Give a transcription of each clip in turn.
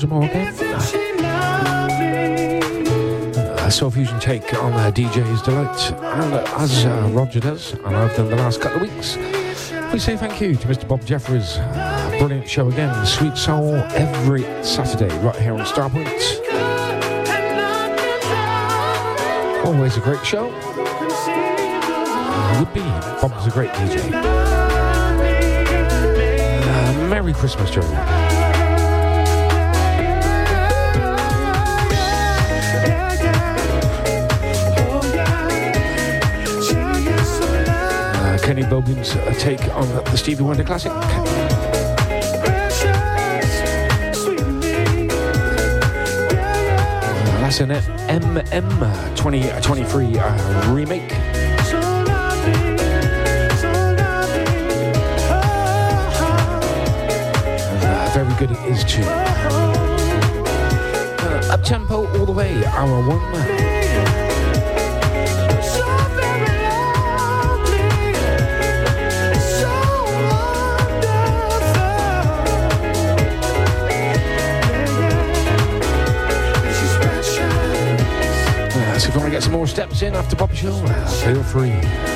for Roger Uh, Soul Fusion take on uh, DJ's Delight. And uh, as uh, Roger does, and I've done the last couple of weeks, we say thank you to Mr. Bob Jeffries. Brilliant show again. Sweet Soul every Saturday right here on Starpoint. Always a great show. Would be. Bob's a great DJ. Uh, Merry Christmas, Joe. Kenny Bogan's uh, take on the Stevie Wonder classic. Uh, that's an MM 2023 uh, remake. Uh, very good it is too. Uh, up tempo all the way, hour one. Want to get some more steps in after Pop Show, feel free.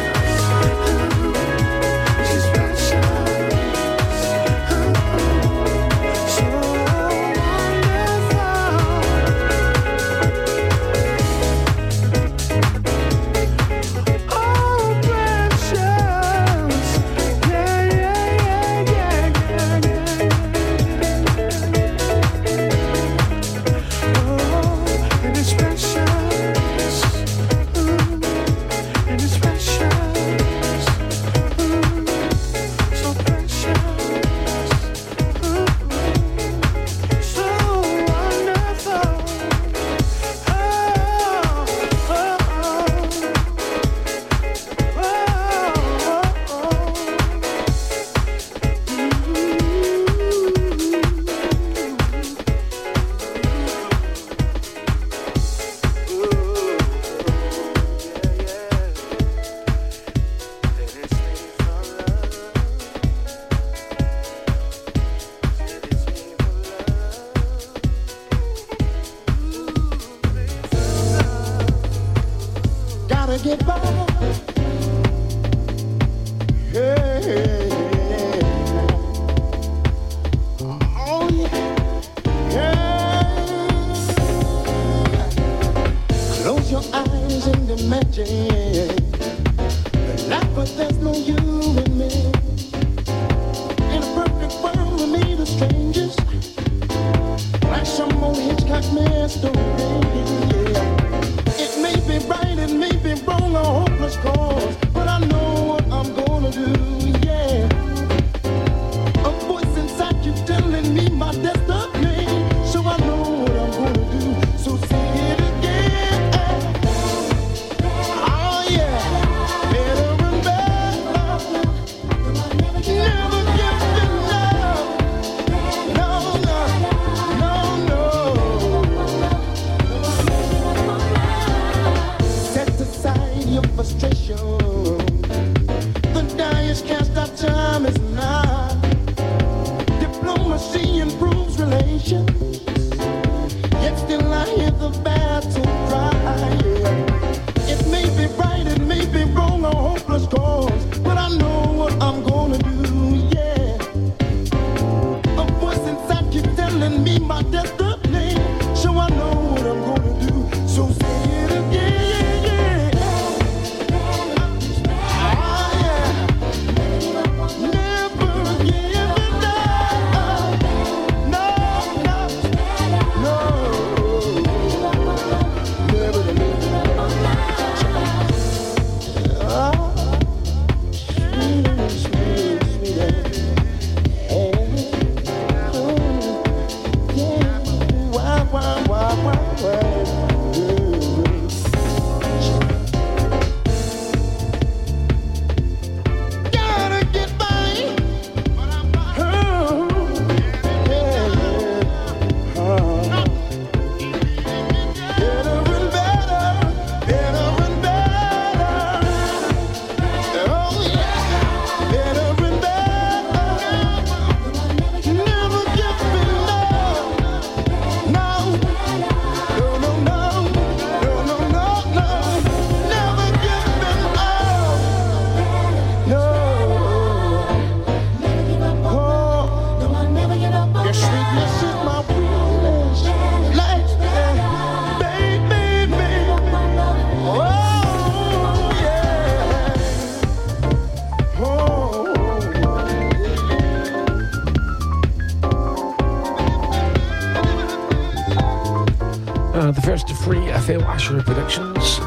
Productions.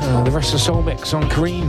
Uh, the rest of Soul Mix on Kareem.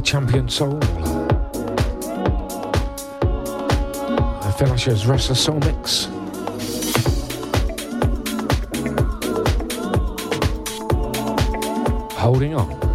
Champion Soul. Phil Asher's Restless Soul Mix. Holding on.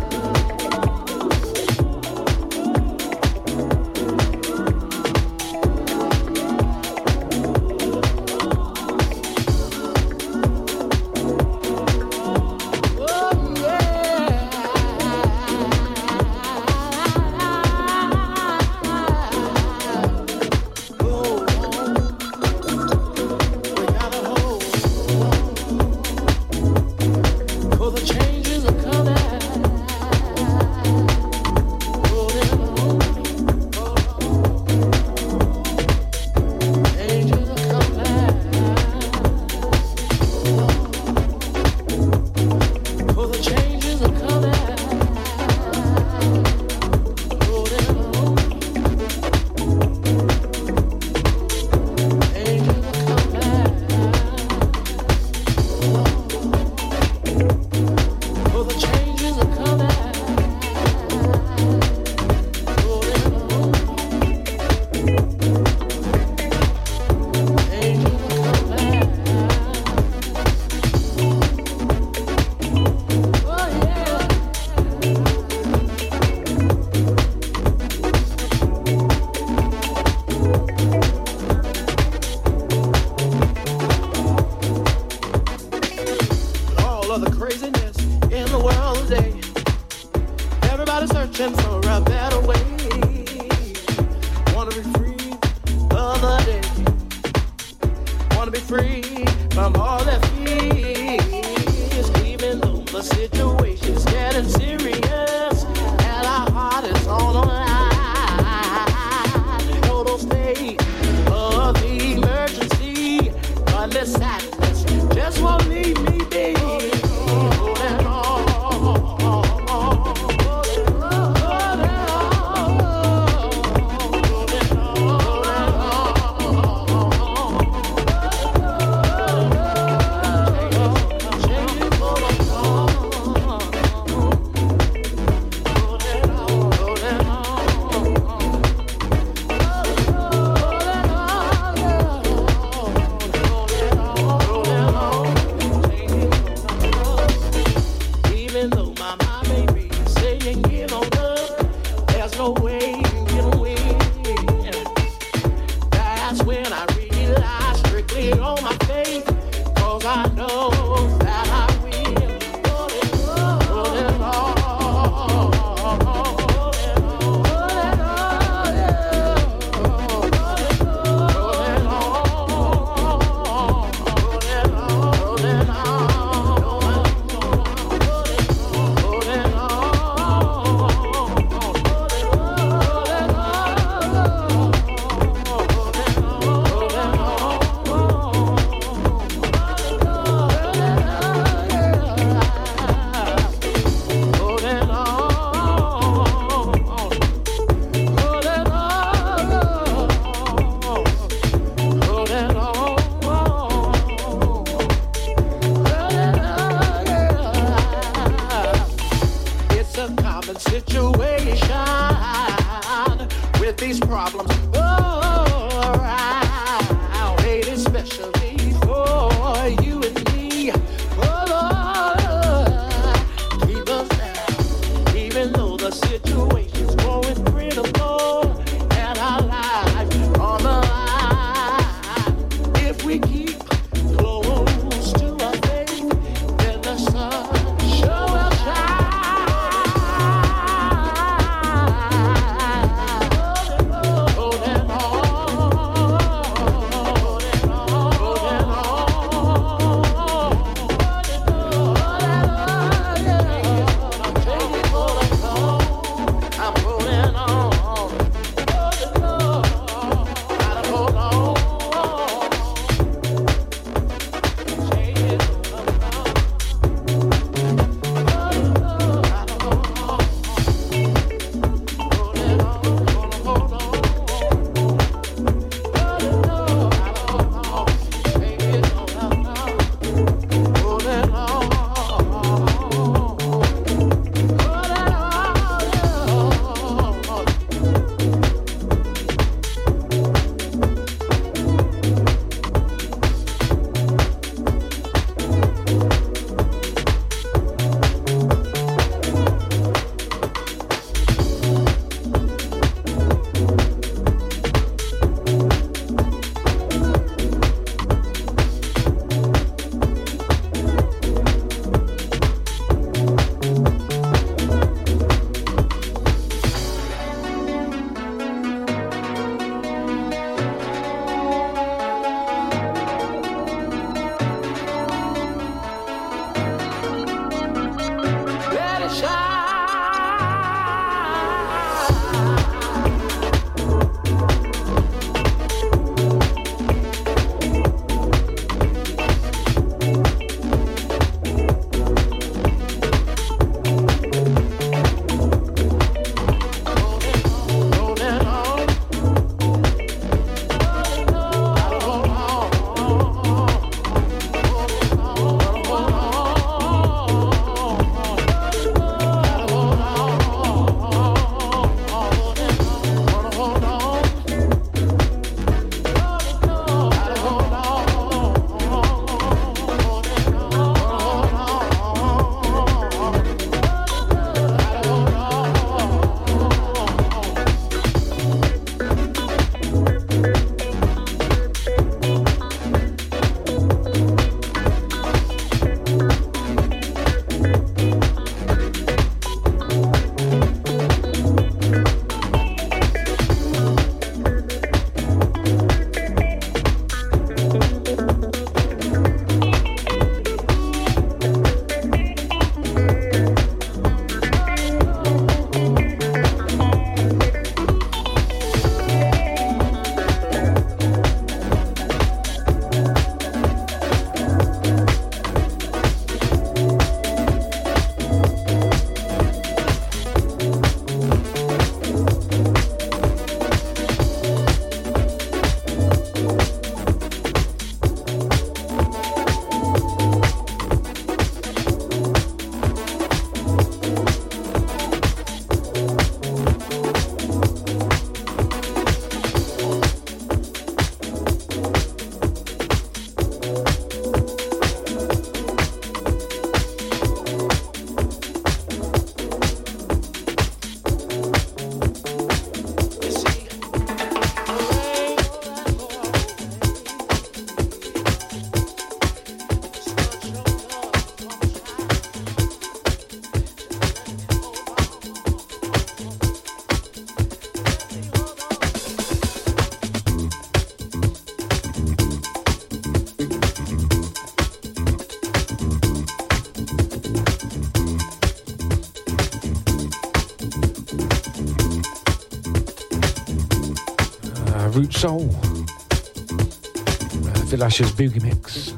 Uh, Boogie Mix.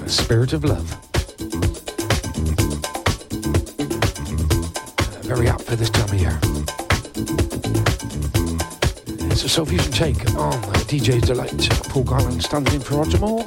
A Spirit of Love. Uh, very up for this time of year. It's a Soul Fusion take on DJ's Delight. Paul Garland standing in for Roger Moore.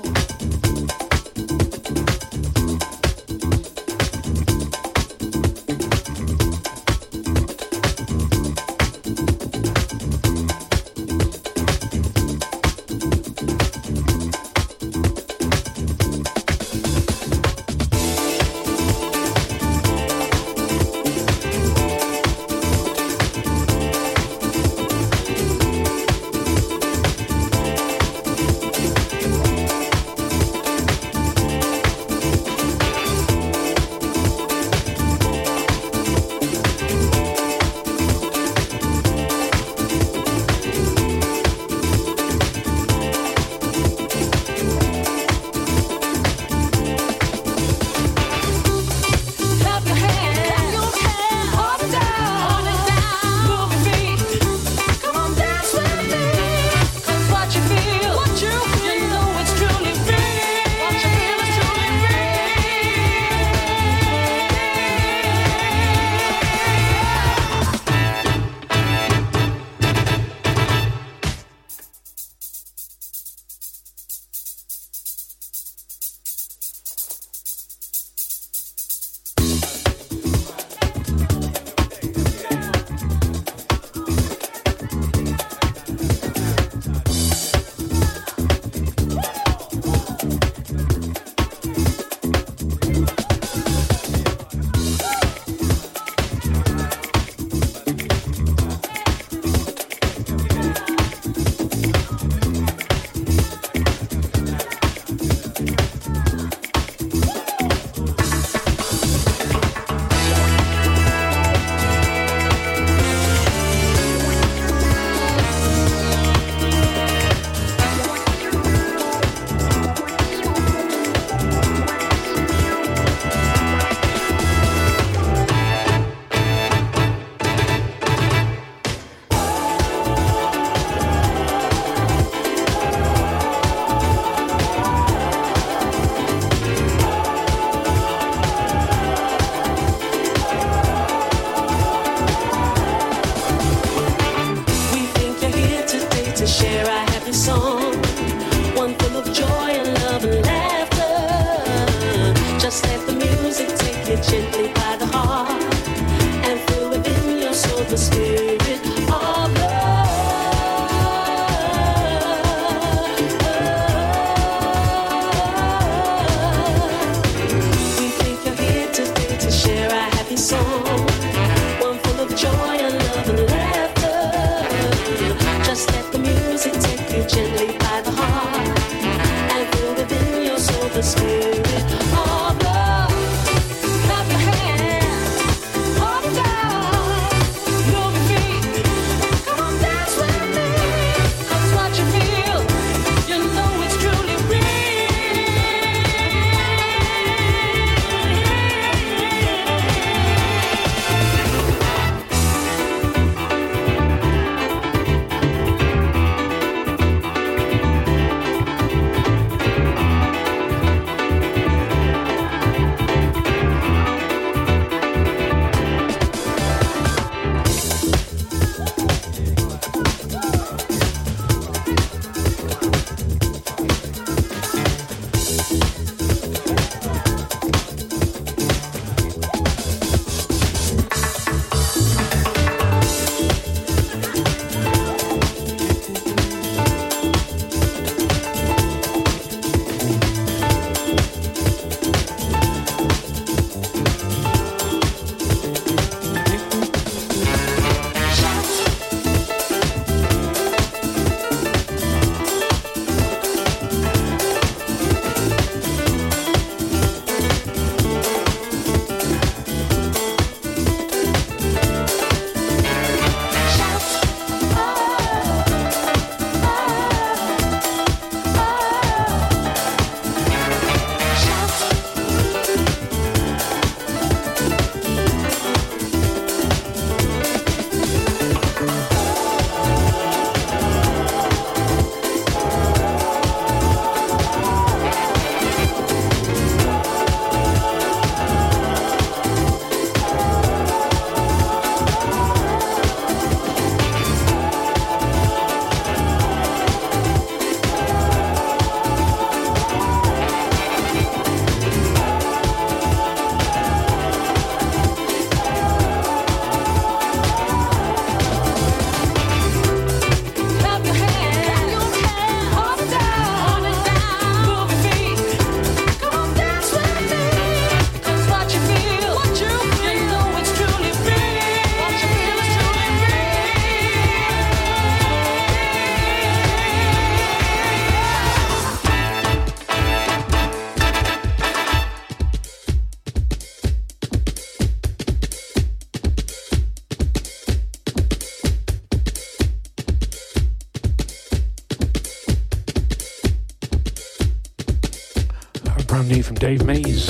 Brand new from Dave Mays.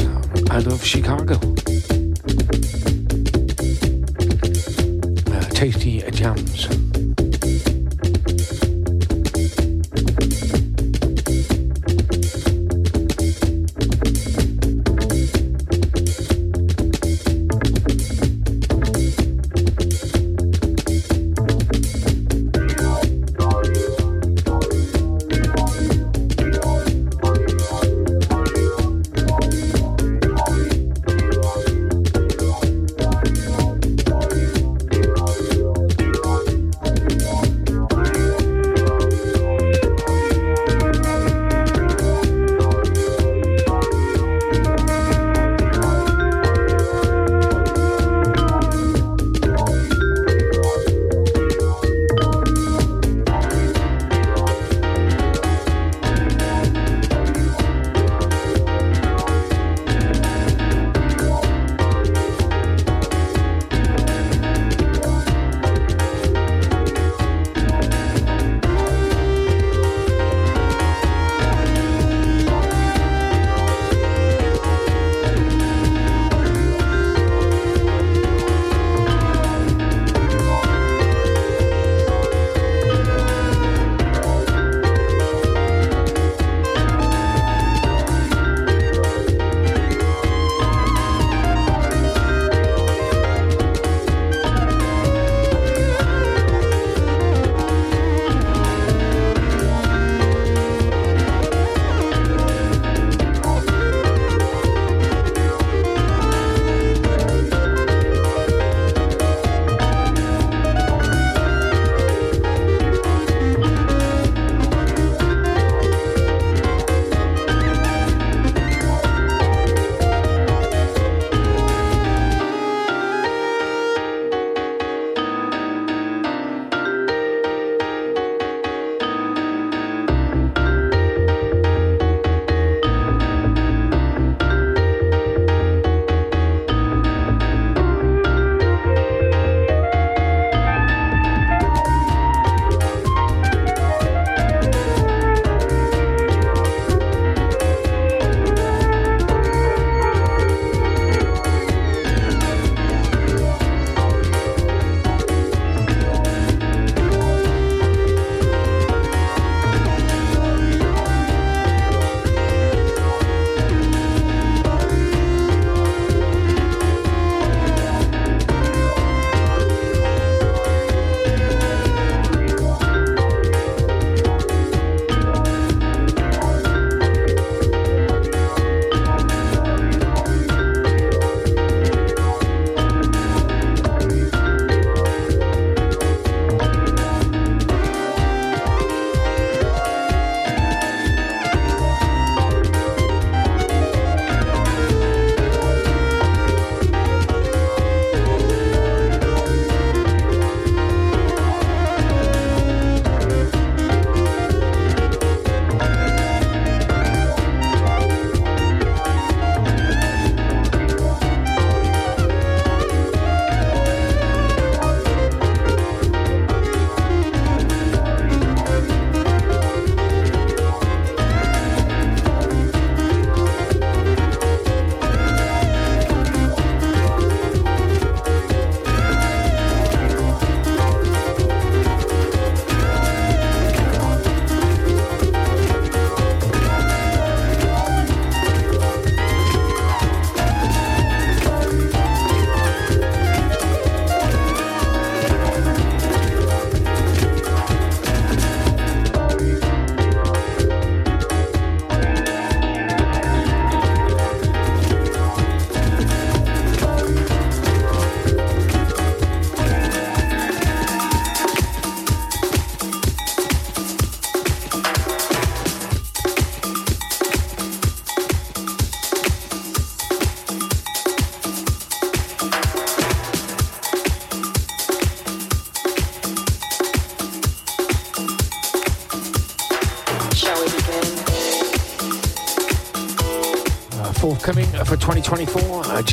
I love Chicago. Uh, tasty jams.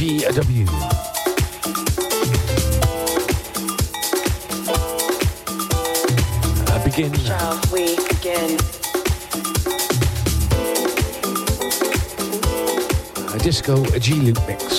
GW. Uh, begin. Shall we begin? A disco G loop mix.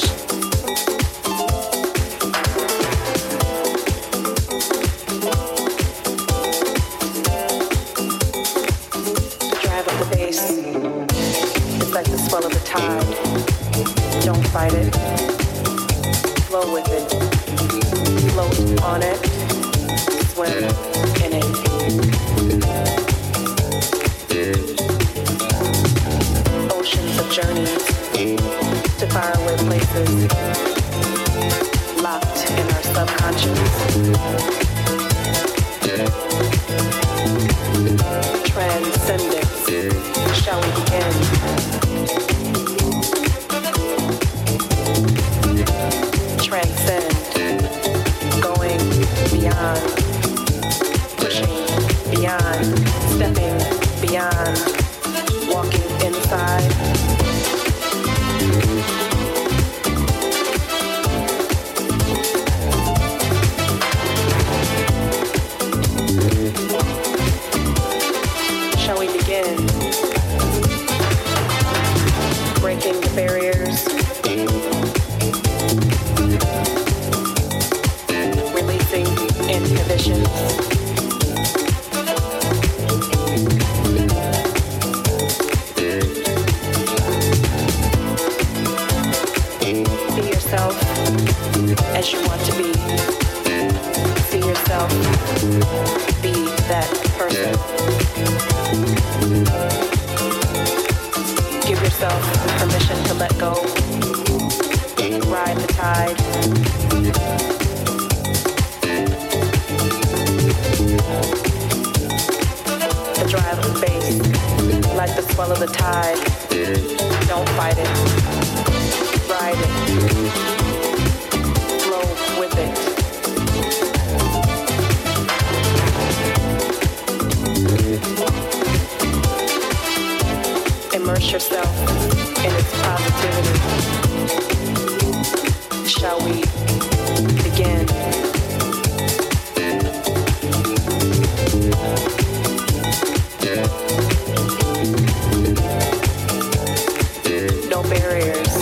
barriers.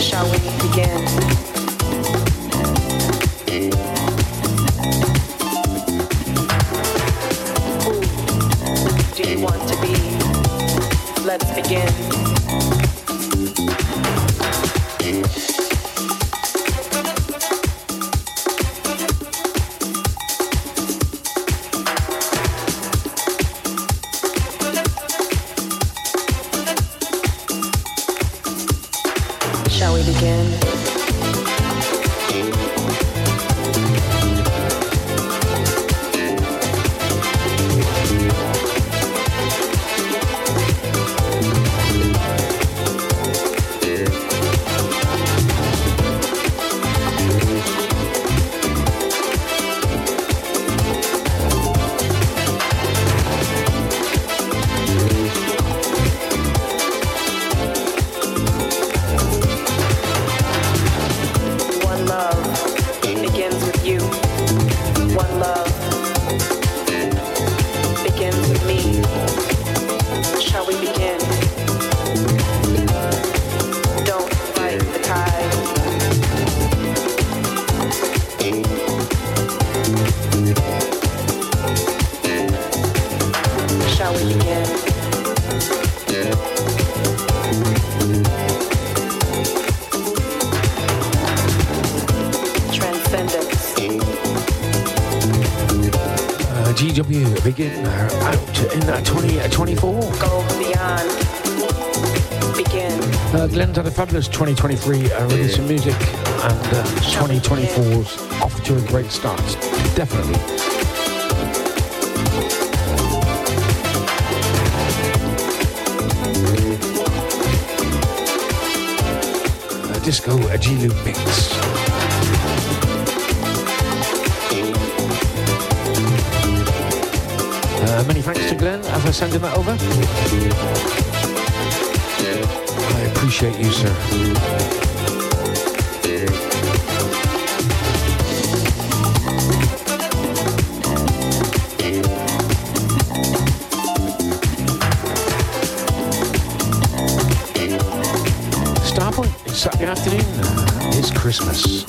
Shall we begin? begin her out in uh, 20, uh, 24. Go beyond. Begin. Uh, Glenn's had a fabulous 2023 uh, release of music, and uh, 2024's off to a great start. Definitely. Uh, disco uh, Agilu mix. Uh, many thanks to Glenn as I send him that over. I appreciate you, sir. Starpoint, Saturday er afternoon It's Christmas.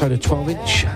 On a one-sided 12-inch.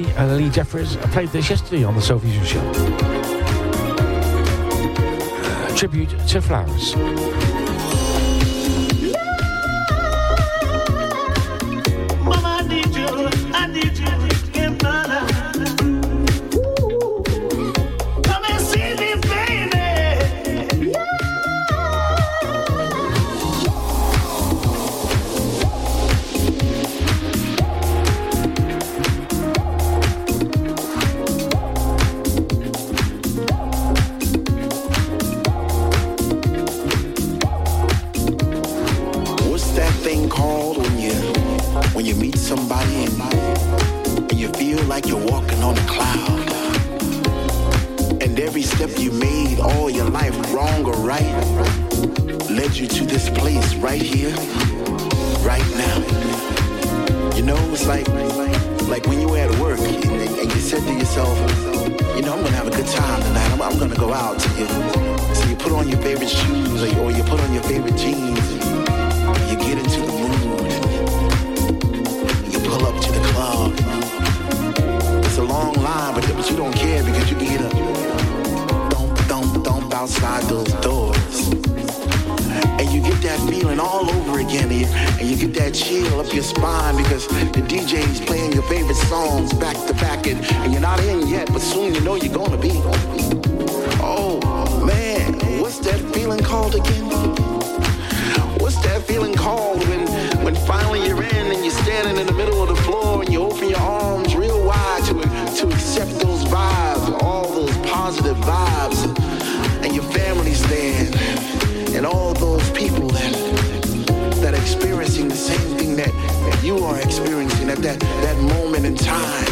And uh, Lee Jeffries I played this yesterday on the Fusion Show. Uh, tribute to Flowers. and all those people that that are experiencing the same thing that, that you are experiencing at that, that moment in time.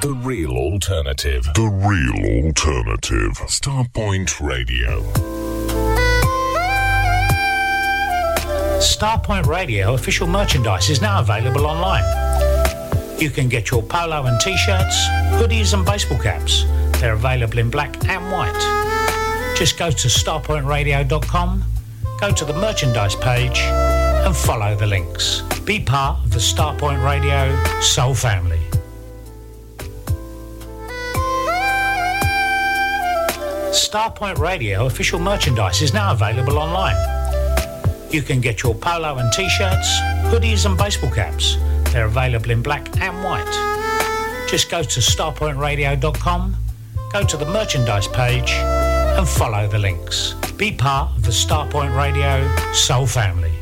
The real alternative. The real alternative. Starpoint Radio. Starpoint Radio official merchandise is now available online. You can get your polo and t-shirts, hoodies and baseball caps. They're available in black and white. Just go to starpointradio.com, go to the merchandise page and follow the links. Be part of the Starpoint Radio Soul family. Starpoint Radio official merchandise is now available online. You can get your polo and t-shirts, hoodies and baseball caps. They're available in black and white. Just go to starpointradio.com, go to the merchandise page and follow the links. Be part of the Starpoint Radio Soul family.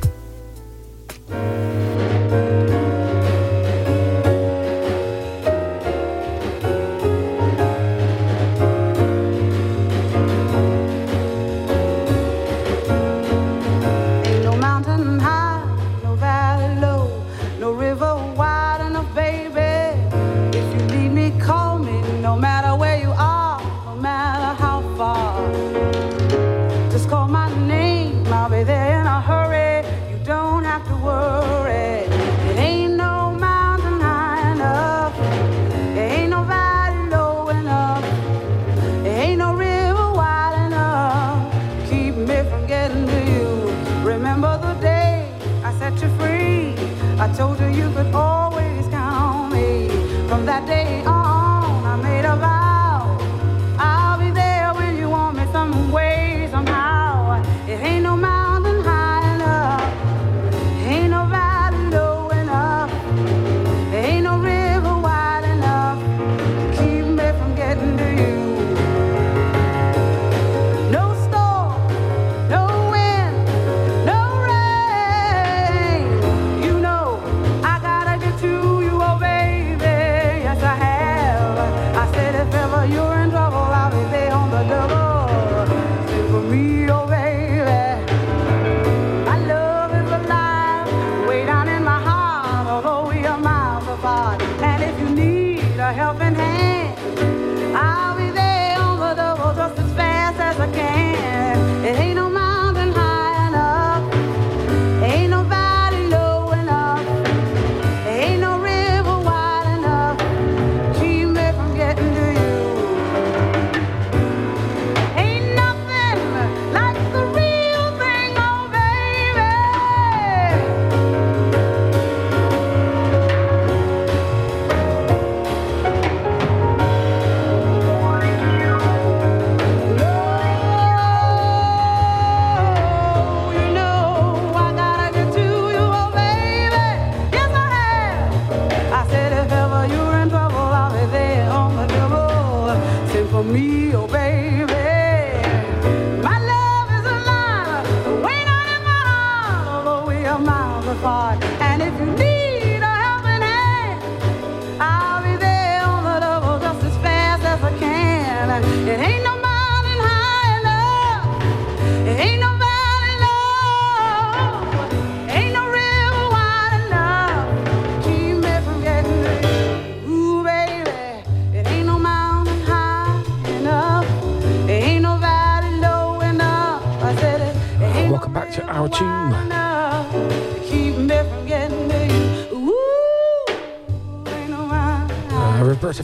Fabulous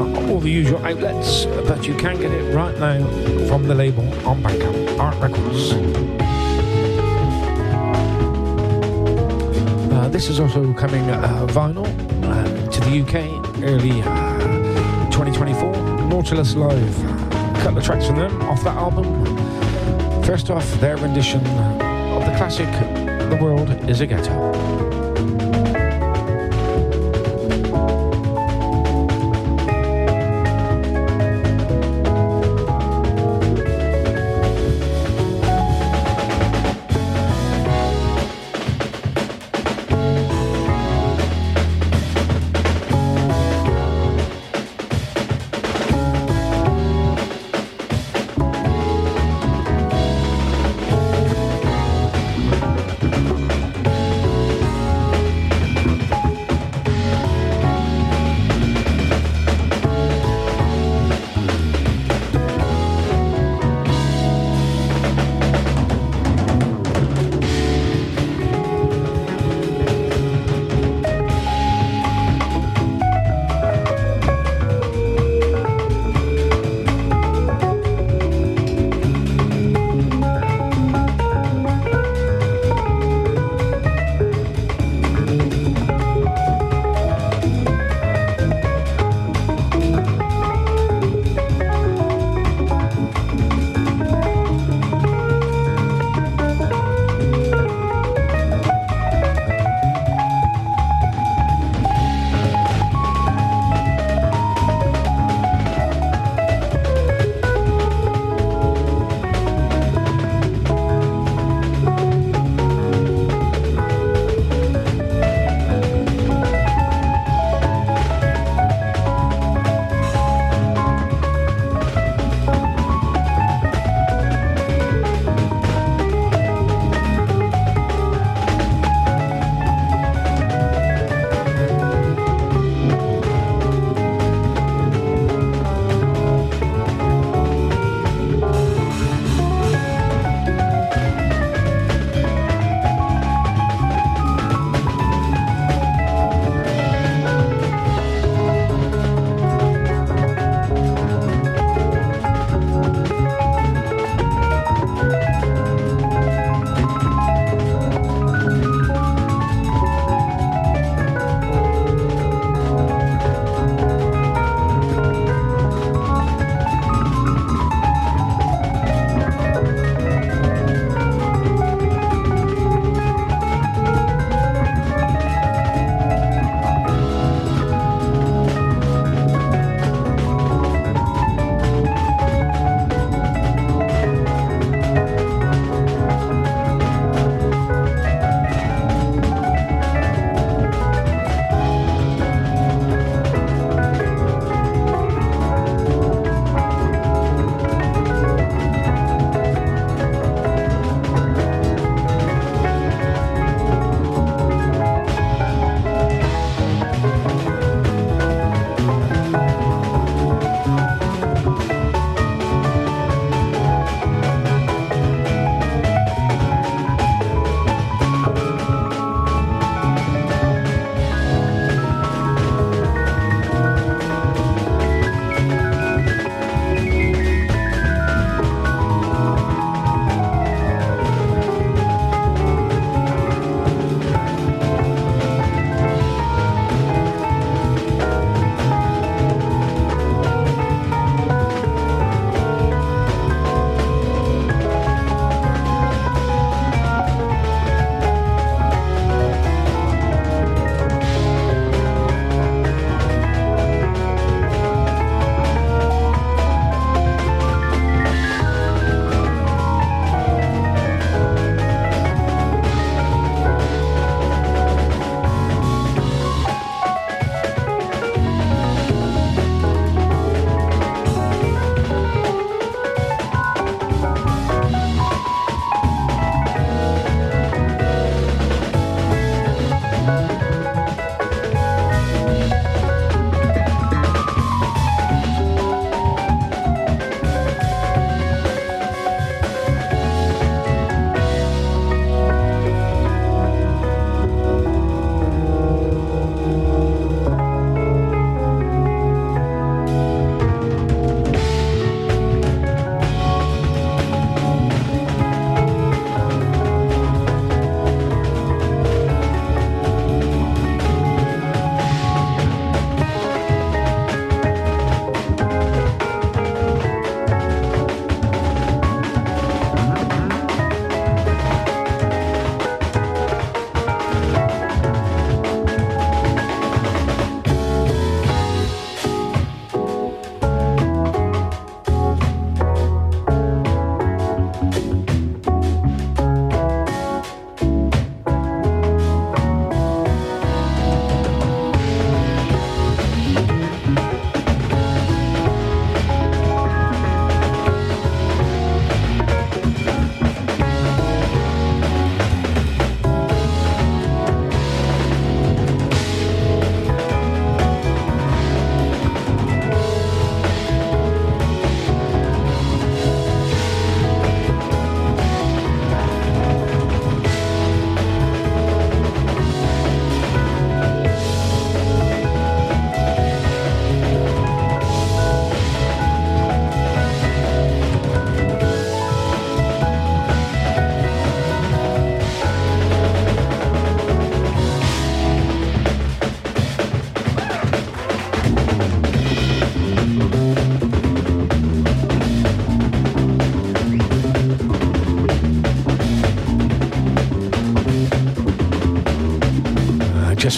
all the usual outlets, but you can get it right now from the label on Bandcamp, Art Records. Uh, this is also coming uh, vinyl uh, to the UK early uh, 2024. Nautilus Live. Couple of tracks from them off that album. First off, their rendition of the classic The World is a Ghetto.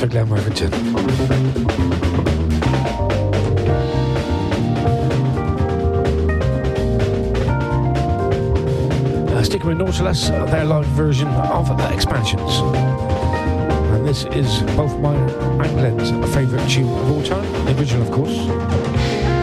For Glenn Worthington. Uh, sticking with Nautilus, their live version of uh, Expansions. And this is both my and Glenn's favourite tune of all time, the original, of course.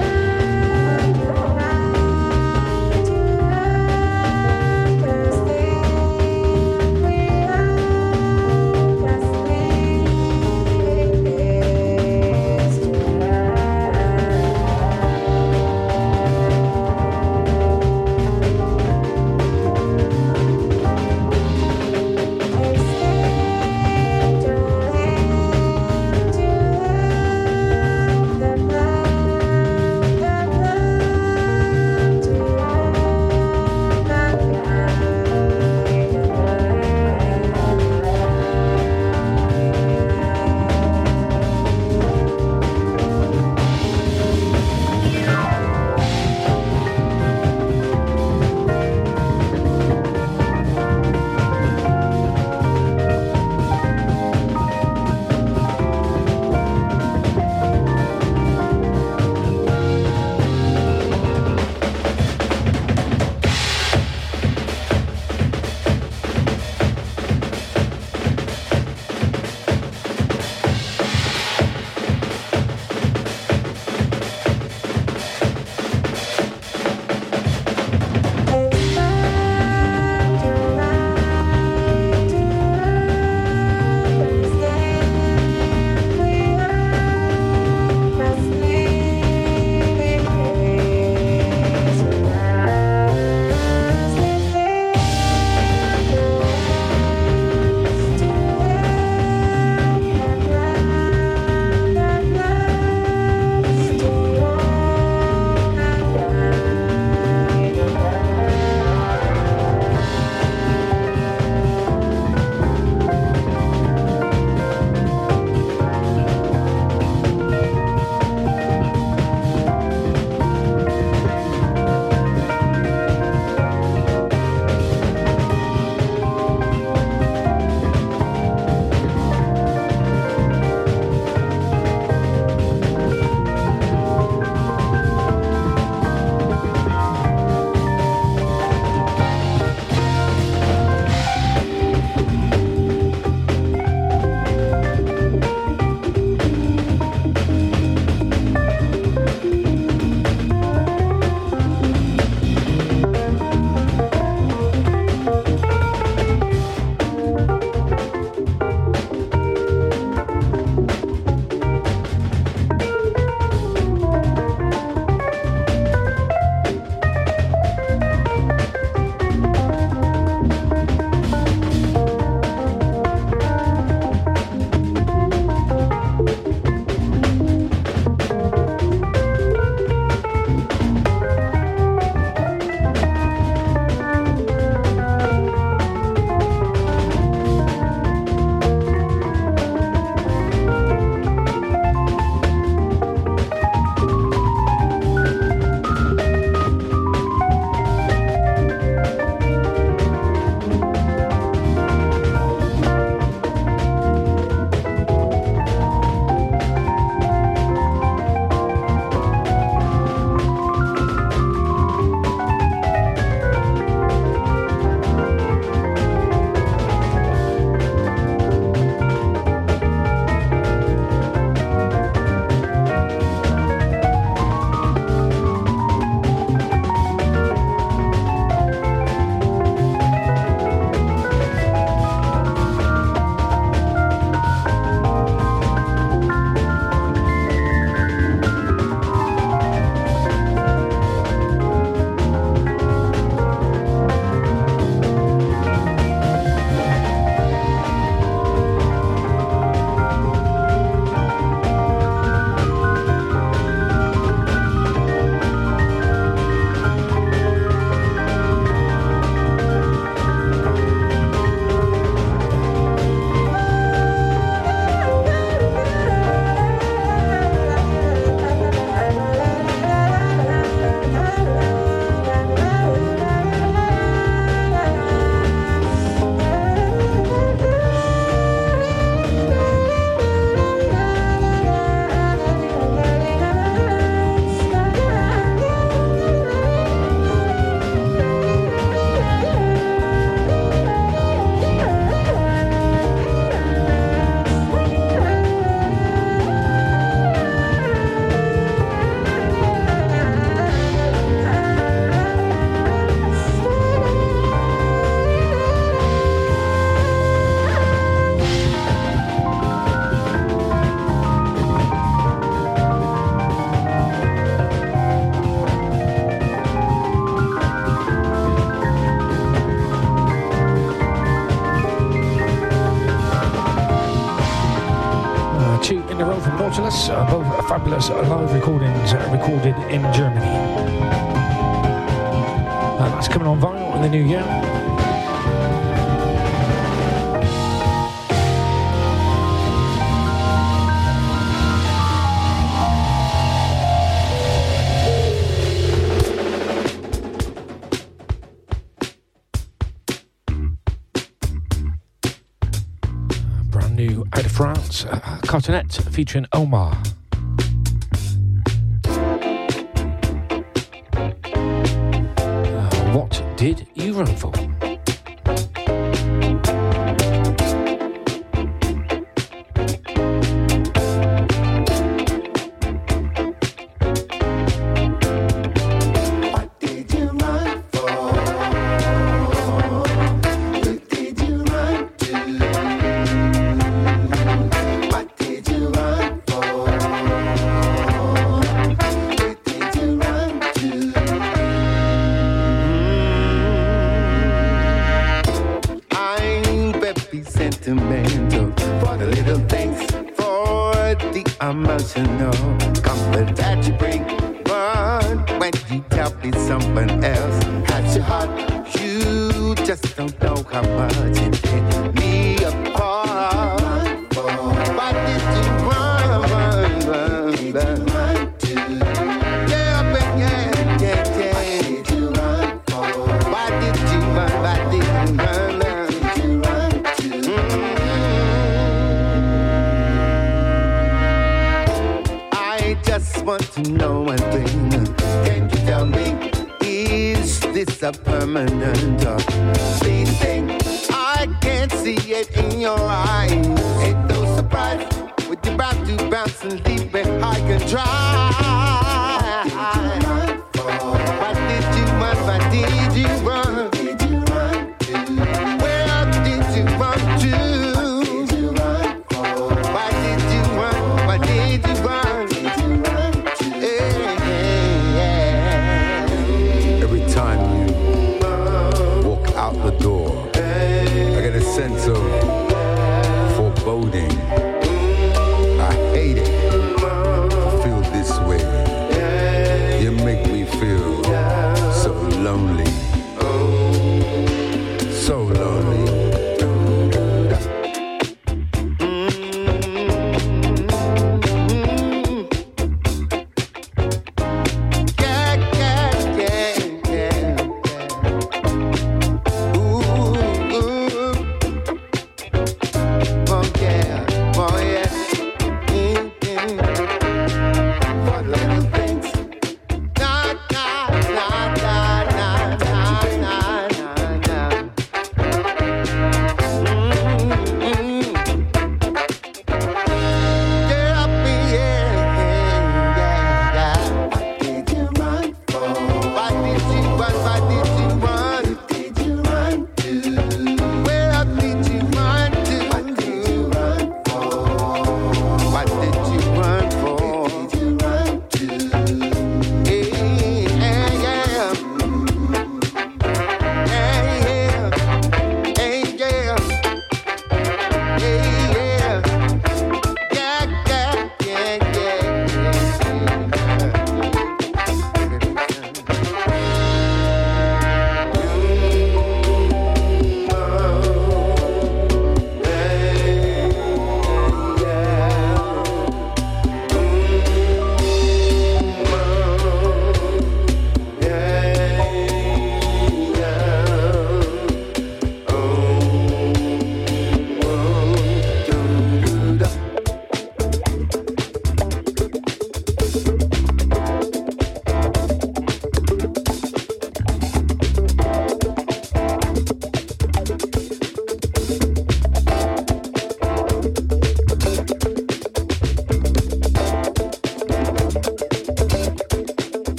plus live recordings recorded in Germany. Uh, that's coming on vinyl in the new year. Brand new out of France, uh, Cotonete featuring Omar. remember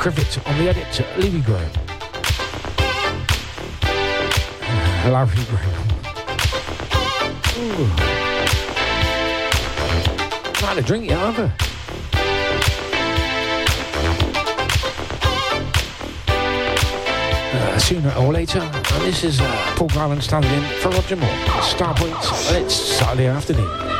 Cricket on the edit, Levy Graham. Larry Graham. Ooh. Not a drink yet, I? Uh, sooner or later, and this is uh, Paul Garland standing in for Roger Moore. Starpoint, it's Saturday afternoon.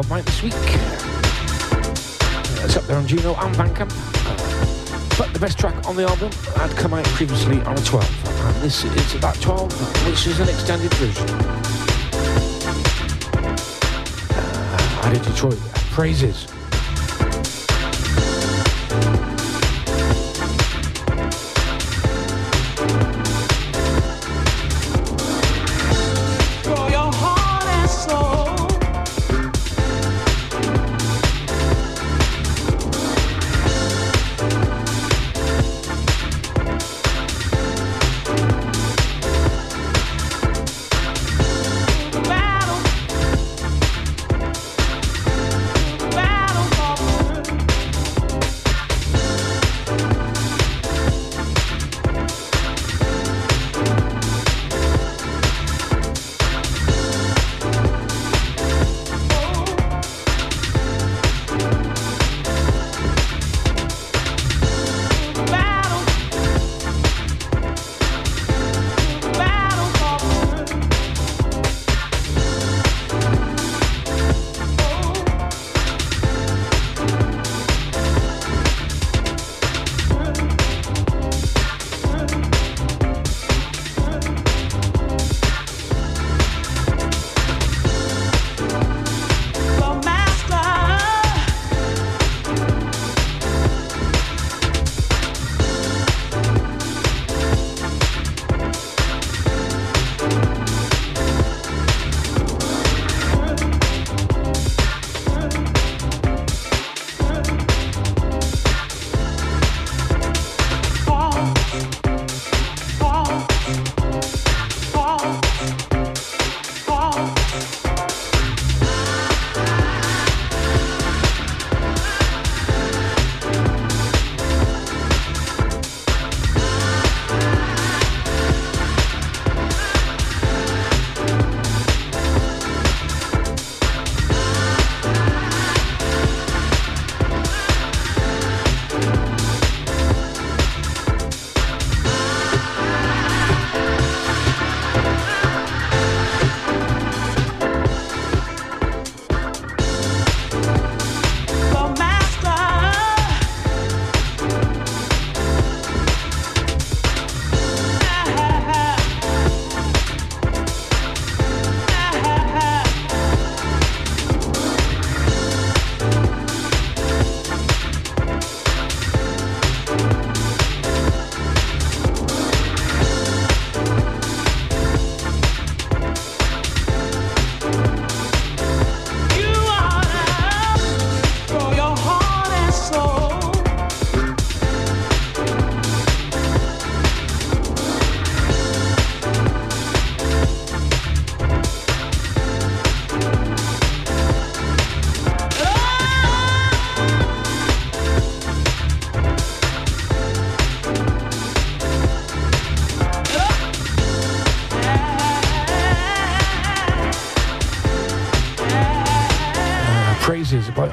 Out this week. It's up there on Juno and Bandcamp. But the best track on the album had come out previously on a 12. And this is about 12, which is an extended version. Uh, out of Detroit. Praises.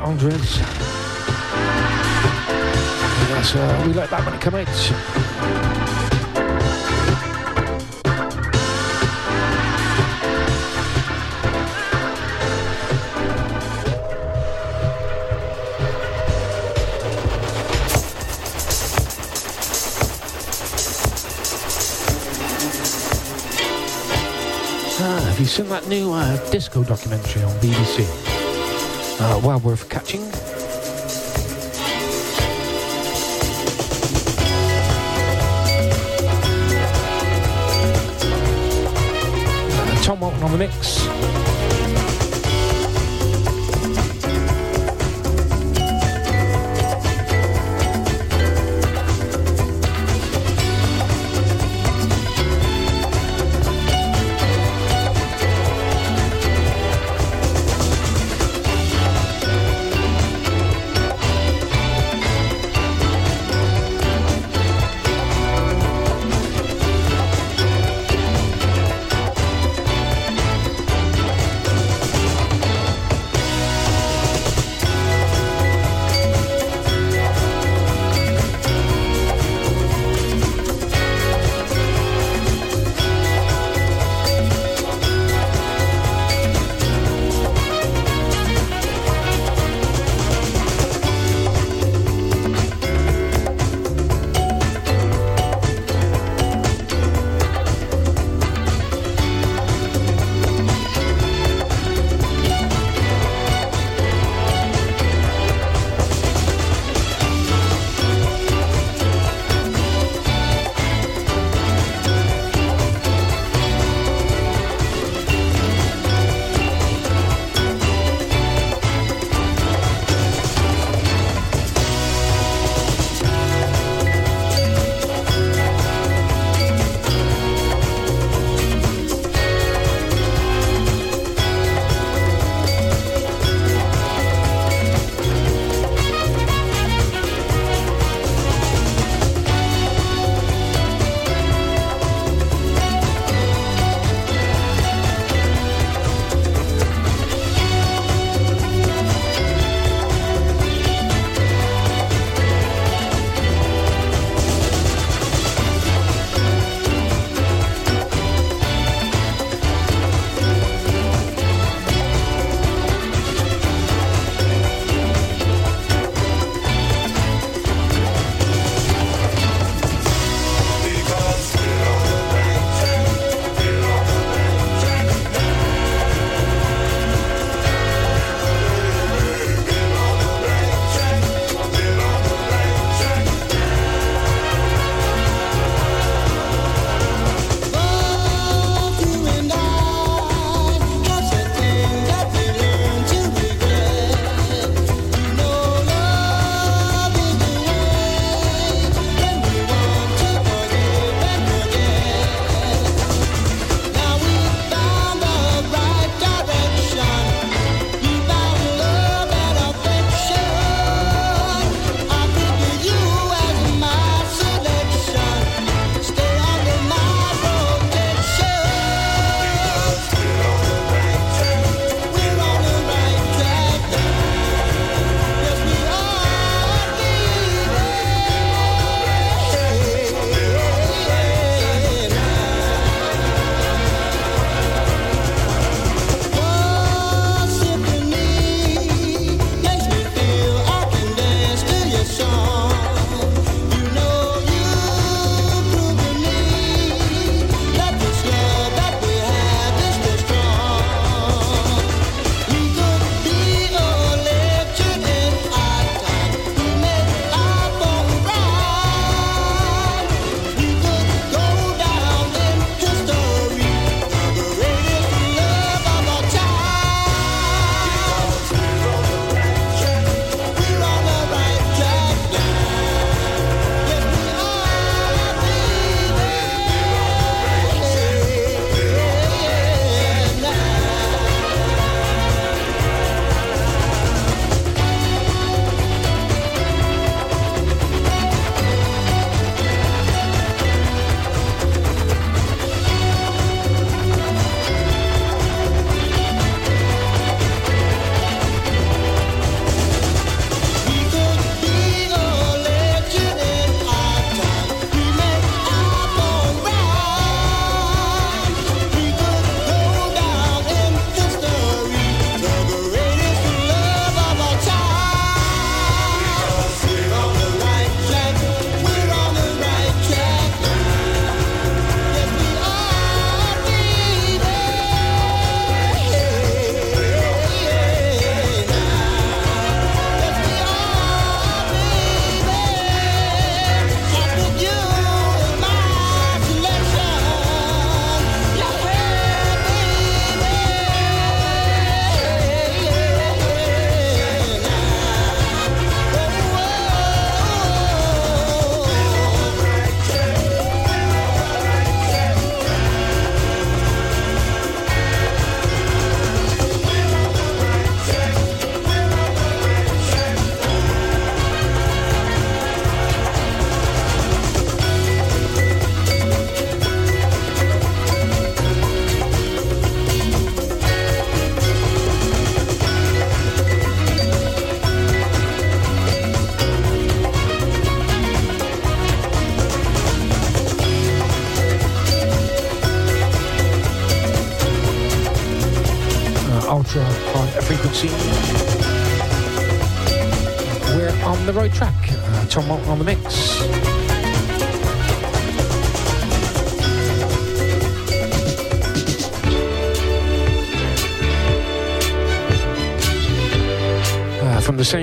Andres. Yes, uh, we like that when it comes out. Have you seen that new uh, disco documentary on BBC? Uh, well worth catching. Uh, Tom Walton on the mix.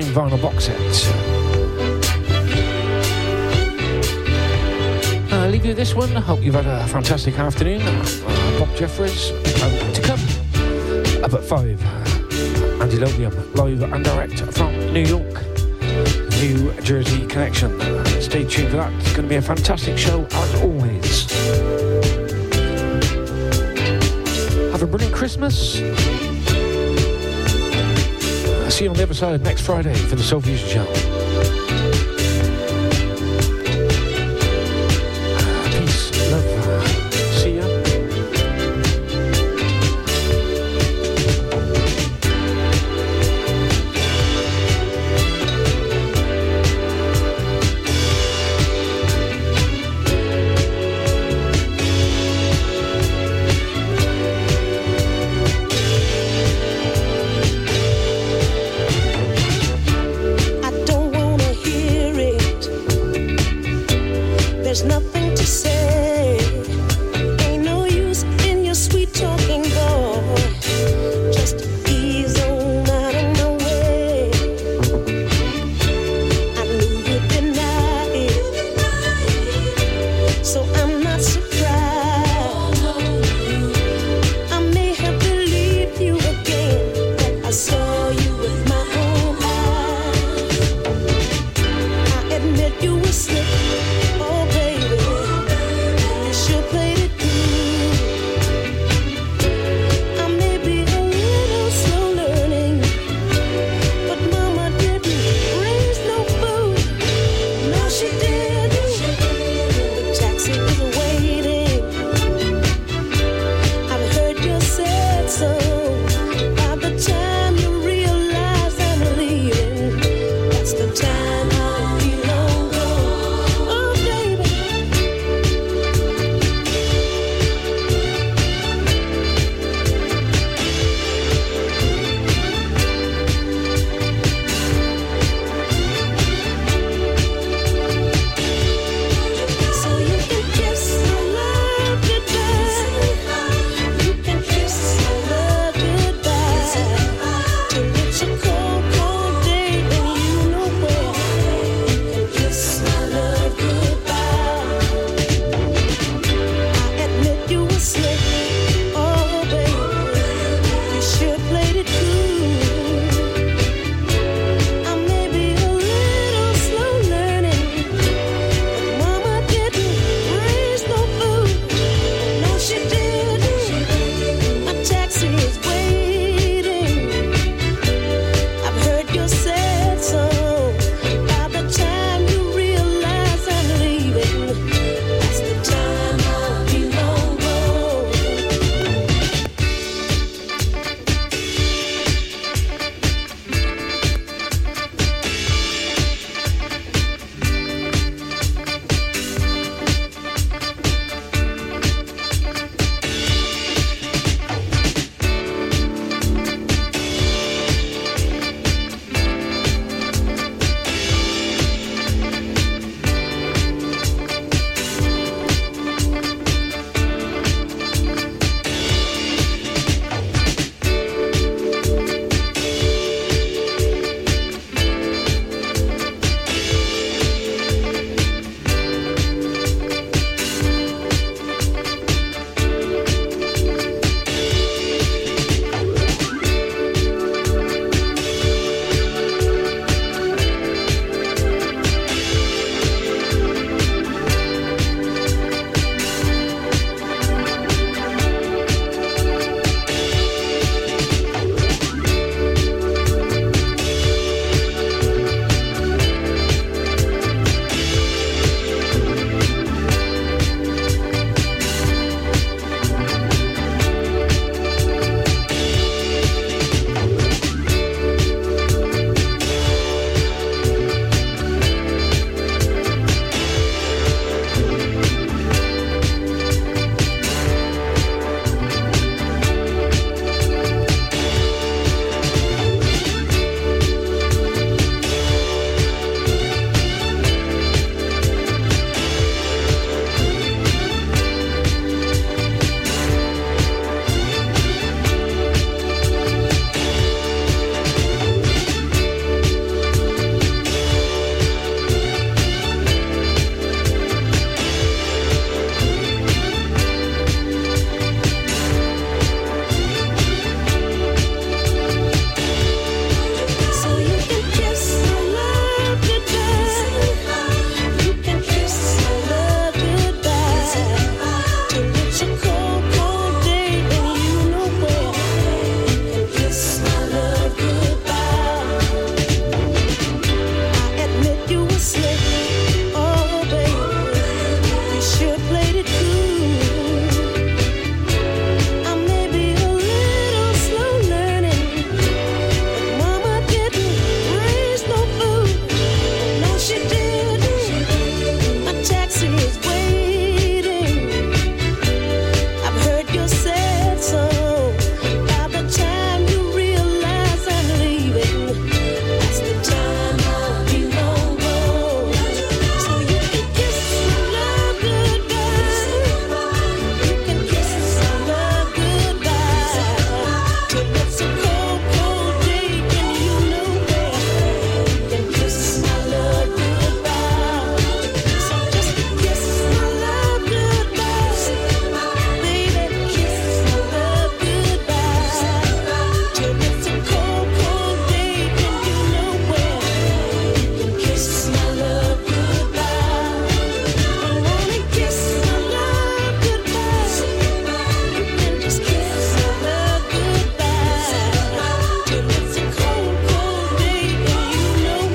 Same vinyl box set. Uh, leave you this one. I hope you've had a fantastic afternoon. Uh, Bob Jeffries to come up at five. Uh, Andy Lobium, live and direct from New York, New Jersey connection. Stay tuned for that. It's going to be a fantastic show as always. Have a brilliant Christmas. See you on the other side next Friday for the Soul Fusion Show.